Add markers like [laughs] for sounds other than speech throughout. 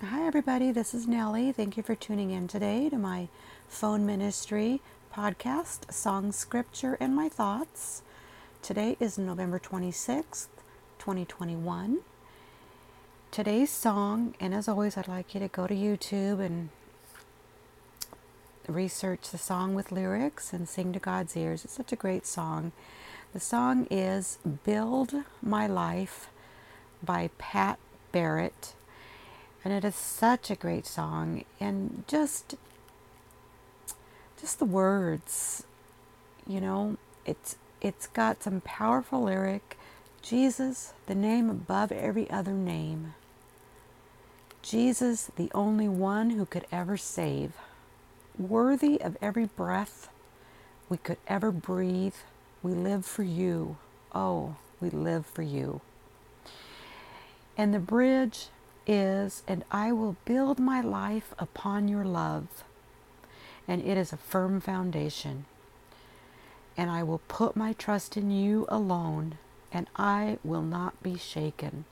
Hi, everybody. This is Nellie. Thank you for tuning in today to my phone ministry podcast, Song Scripture, and My Thoughts. Today is November 26th, 2021. Today's song, and as always, I'd like you to go to YouTube and research the song with lyrics and sing to God's ears. It's such a great song. The song is Build My Life by Pat Barrett. And it is such a great song and just just the words, you know, it's it's got some powerful lyric. Jesus, the name above every other name. Jesus, the only one who could ever save worthy of every breath we could ever breathe. We live for you. Oh, we live for you. And the bridge is, and I will build my life upon your love. And it is a firm foundation. And I will put my trust in you alone, and I will not be shaken.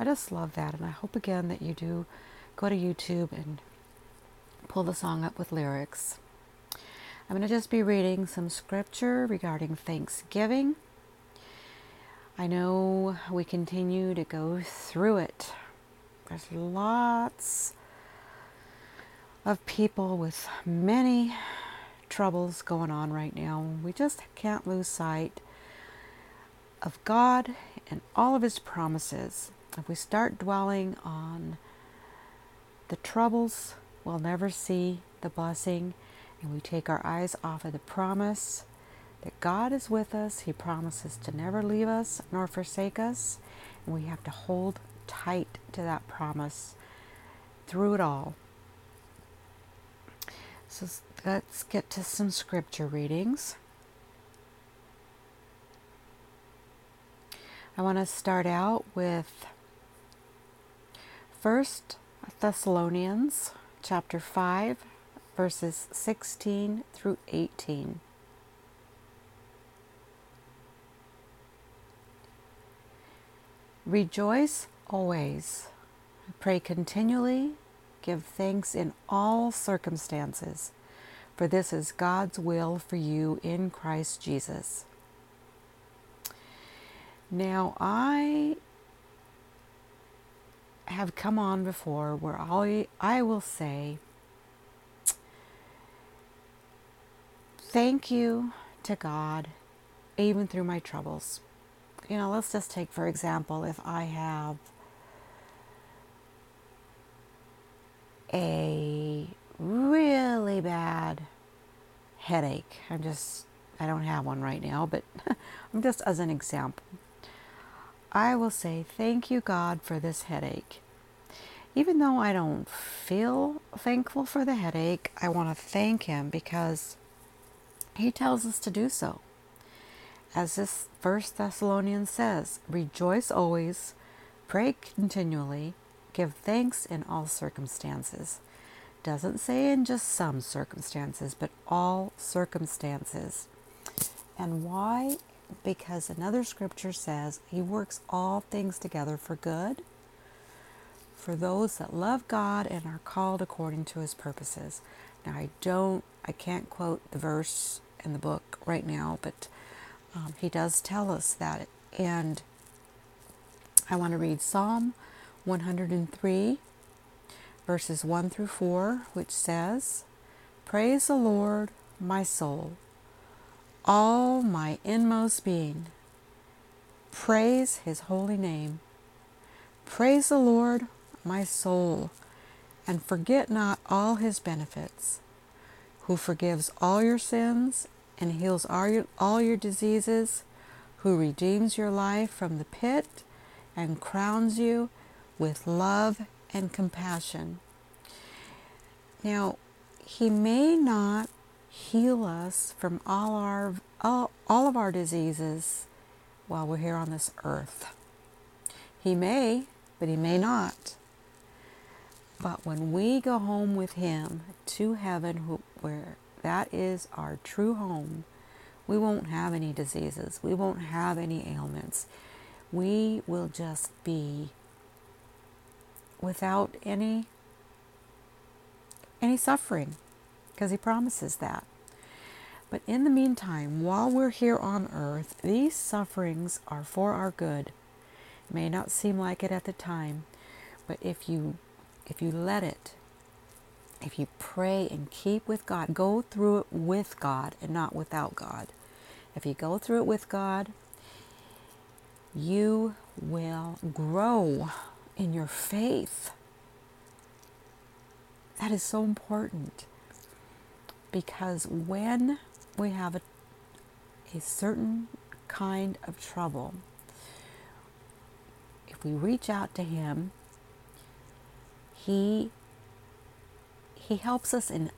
I just love that. And I hope again that you do go to YouTube and pull the song up with lyrics. I'm going to just be reading some scripture regarding Thanksgiving. I know we continue to go through it. There's lots of people with many troubles going on right now. We just can't lose sight of God and all of His promises. If we start dwelling on the troubles, we'll never see the blessing. And we take our eyes off of the promise that God is with us. He promises to never leave us nor forsake us. And we have to hold tight to that promise through it all. So let's get to some scripture readings. I want to start out with First Thessalonians chapter 5, verses 16 through 18. Rejoice always, pray continually, give thanks in all circumstances, for this is God's will for you in Christ Jesus. Now, I have come on before where I, I will say, Thank you to God, even through my troubles. You know, let's just take, for example, if I have a really bad headache. I'm just, I don't have one right now, but [laughs] I'm just as an example. I will say, Thank you, God, for this headache. Even though I don't feel thankful for the headache, I want to thank Him because He tells us to do so. As this First Thessalonians says, rejoice always, pray continually, give thanks in all circumstances. Doesn't say in just some circumstances, but all circumstances. And why? Because another scripture says he works all things together for good for those that love God and are called according to his purposes. Now, I don't, I can't quote the verse in the book right now, but um, he does tell us that. And I want to read Psalm 103, verses 1 through 4, which says, Praise the Lord, my soul, all my inmost being. Praise his holy name. Praise the Lord, my soul, and forget not all his benefits, who forgives all your sins and heals all your, all your diseases, who redeems your life from the pit and crowns you with love and compassion. Now, he may not heal us from all our all, all of our diseases while we're here on this earth. He may, but he may not. But when we go home with Him to heaven, where that is our true home, we won't have any diseases. We won't have any ailments. We will just be without any any suffering because he promises that. But in the meantime, while we're here on earth, these sufferings are for our good. It may not seem like it at the time, but if you if you let it, if you pray and keep with God, go through it with God and not without God. If you go through it with God, you will grow in your faith. That is so important because when we have a, a certain kind of trouble, if we reach out to Him, He He helps us in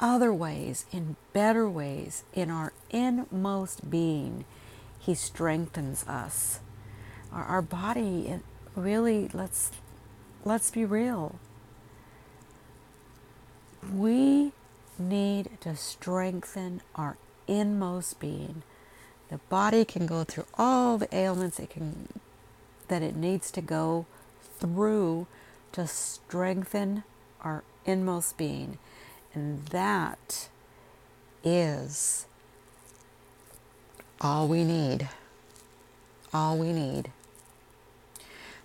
other ways, in better ways, in our inmost being. He strengthens us. Our, our body really let's let's be real. We need to strengthen our inmost being. The body can go through all the ailments it can that it needs to go through to strengthen our inmost being. And that is all we need. All we need.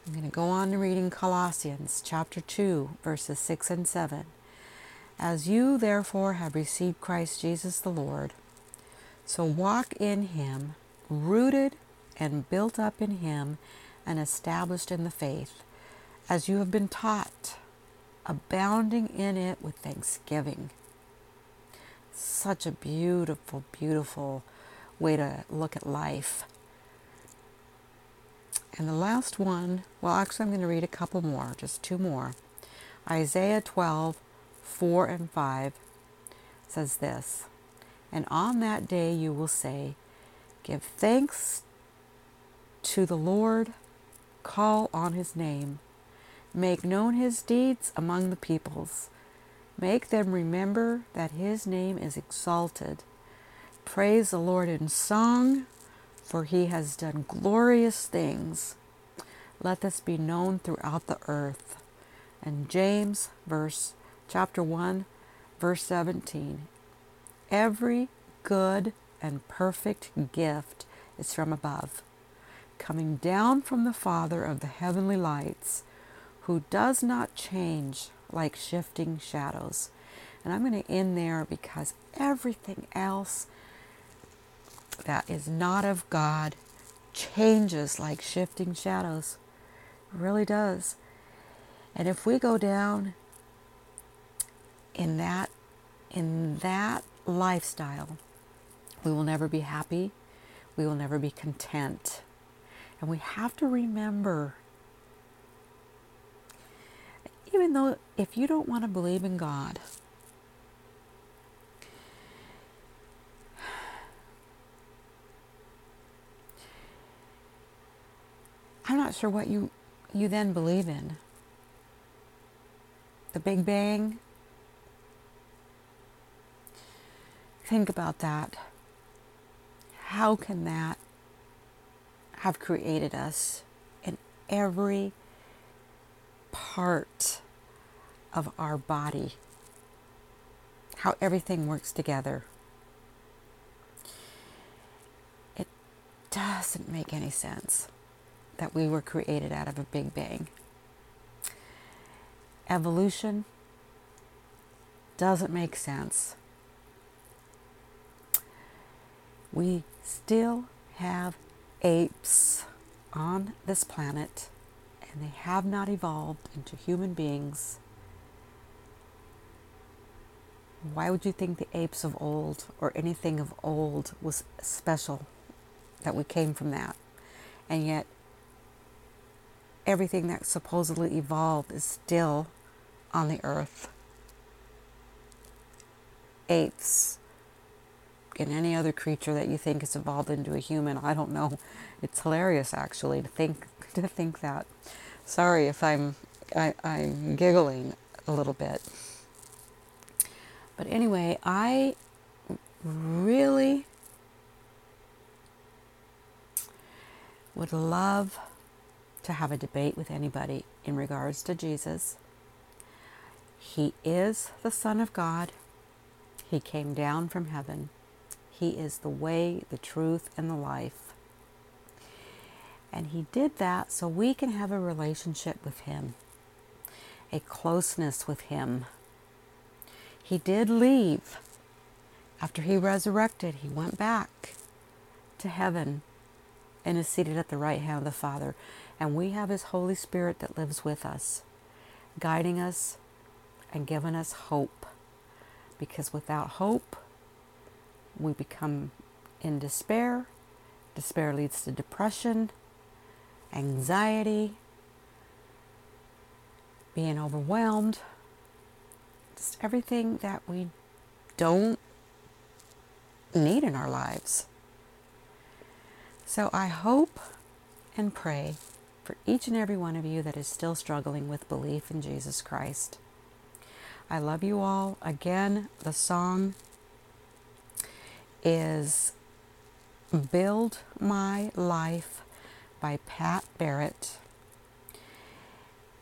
I'm going to go on to reading Colossians chapter 2, verses 6 and 7. As you therefore have received Christ Jesus the Lord, so walk in him, rooted and built up in him, and established in the faith, as you have been taught, abounding in it with thanksgiving. Such a beautiful, beautiful way to look at life. And the last one, well, actually, I'm going to read a couple more, just two more. Isaiah 12, 4 and 5 says this And on that day you will say, Give thanks to the Lord, call on his name, make known his deeds among the peoples, make them remember that his name is exalted. Praise the Lord in song, for he has done glorious things. Let this be known throughout the earth. And James, verse chapter 1, verse 17. Every good and perfect gift is from above, coming down from the Father of the heavenly lights, who does not change like shifting shadows. And I'm going to end there because everything else that is not of God changes like shifting shadows. It really does. And if we go down in that in that lifestyle, we will never be happy. We will never be content. And we have to remember even though if you don't want to believe in God, I'm not sure what you you then believe in. The Big Bang, Think about that. How can that have created us in every part of our body? How everything works together. It doesn't make any sense that we were created out of a big bang. Evolution doesn't make sense we still have apes on this planet and they have not evolved into human beings. Why would you think the apes of old or anything of old was special that we came from that? And yet, everything that supposedly evolved is still on the earth. Apes, and any other creature that you think has evolved into a human. I don't know. It's hilarious actually to think [laughs] to think that. Sorry if I'm I, I'm giggling a little bit. But anyway, I really would love to have a debate with anybody in regards to Jesus. He is the Son of God. He came down from heaven. He is the way, the truth, and the life. And He did that so we can have a relationship with Him, a closeness with Him. He did leave. After He resurrected, He went back to heaven and is seated at the right hand of the Father. And we have His Holy Spirit that lives with us, guiding us and giving us hope. Because without hope, we become in despair. Despair leads to depression, anxiety, being overwhelmed, just everything that we don't need in our lives. So I hope and pray for each and every one of you that is still struggling with belief in Jesus Christ. I love you all. Again, the song is Build My Life by Pat Barrett.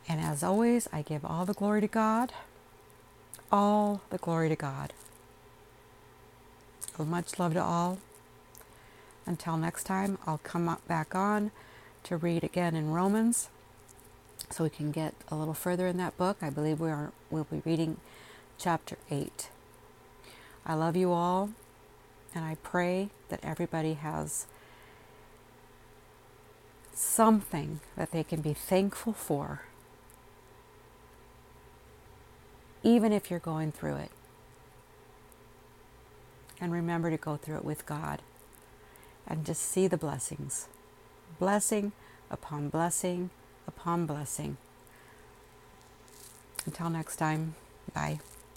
And as always, I give all the glory to God. All the glory to God. Much love to all. Until next time, I'll come back on to read again in Romans so we can get a little further in that book. I believe we are we'll be reading chapter 8. I love you all and I pray that everybody has something that they can be thankful for even if you're going through it. And remember to go through it with God and just see the blessings. Blessing upon blessing upon blessing. Until next time, bye.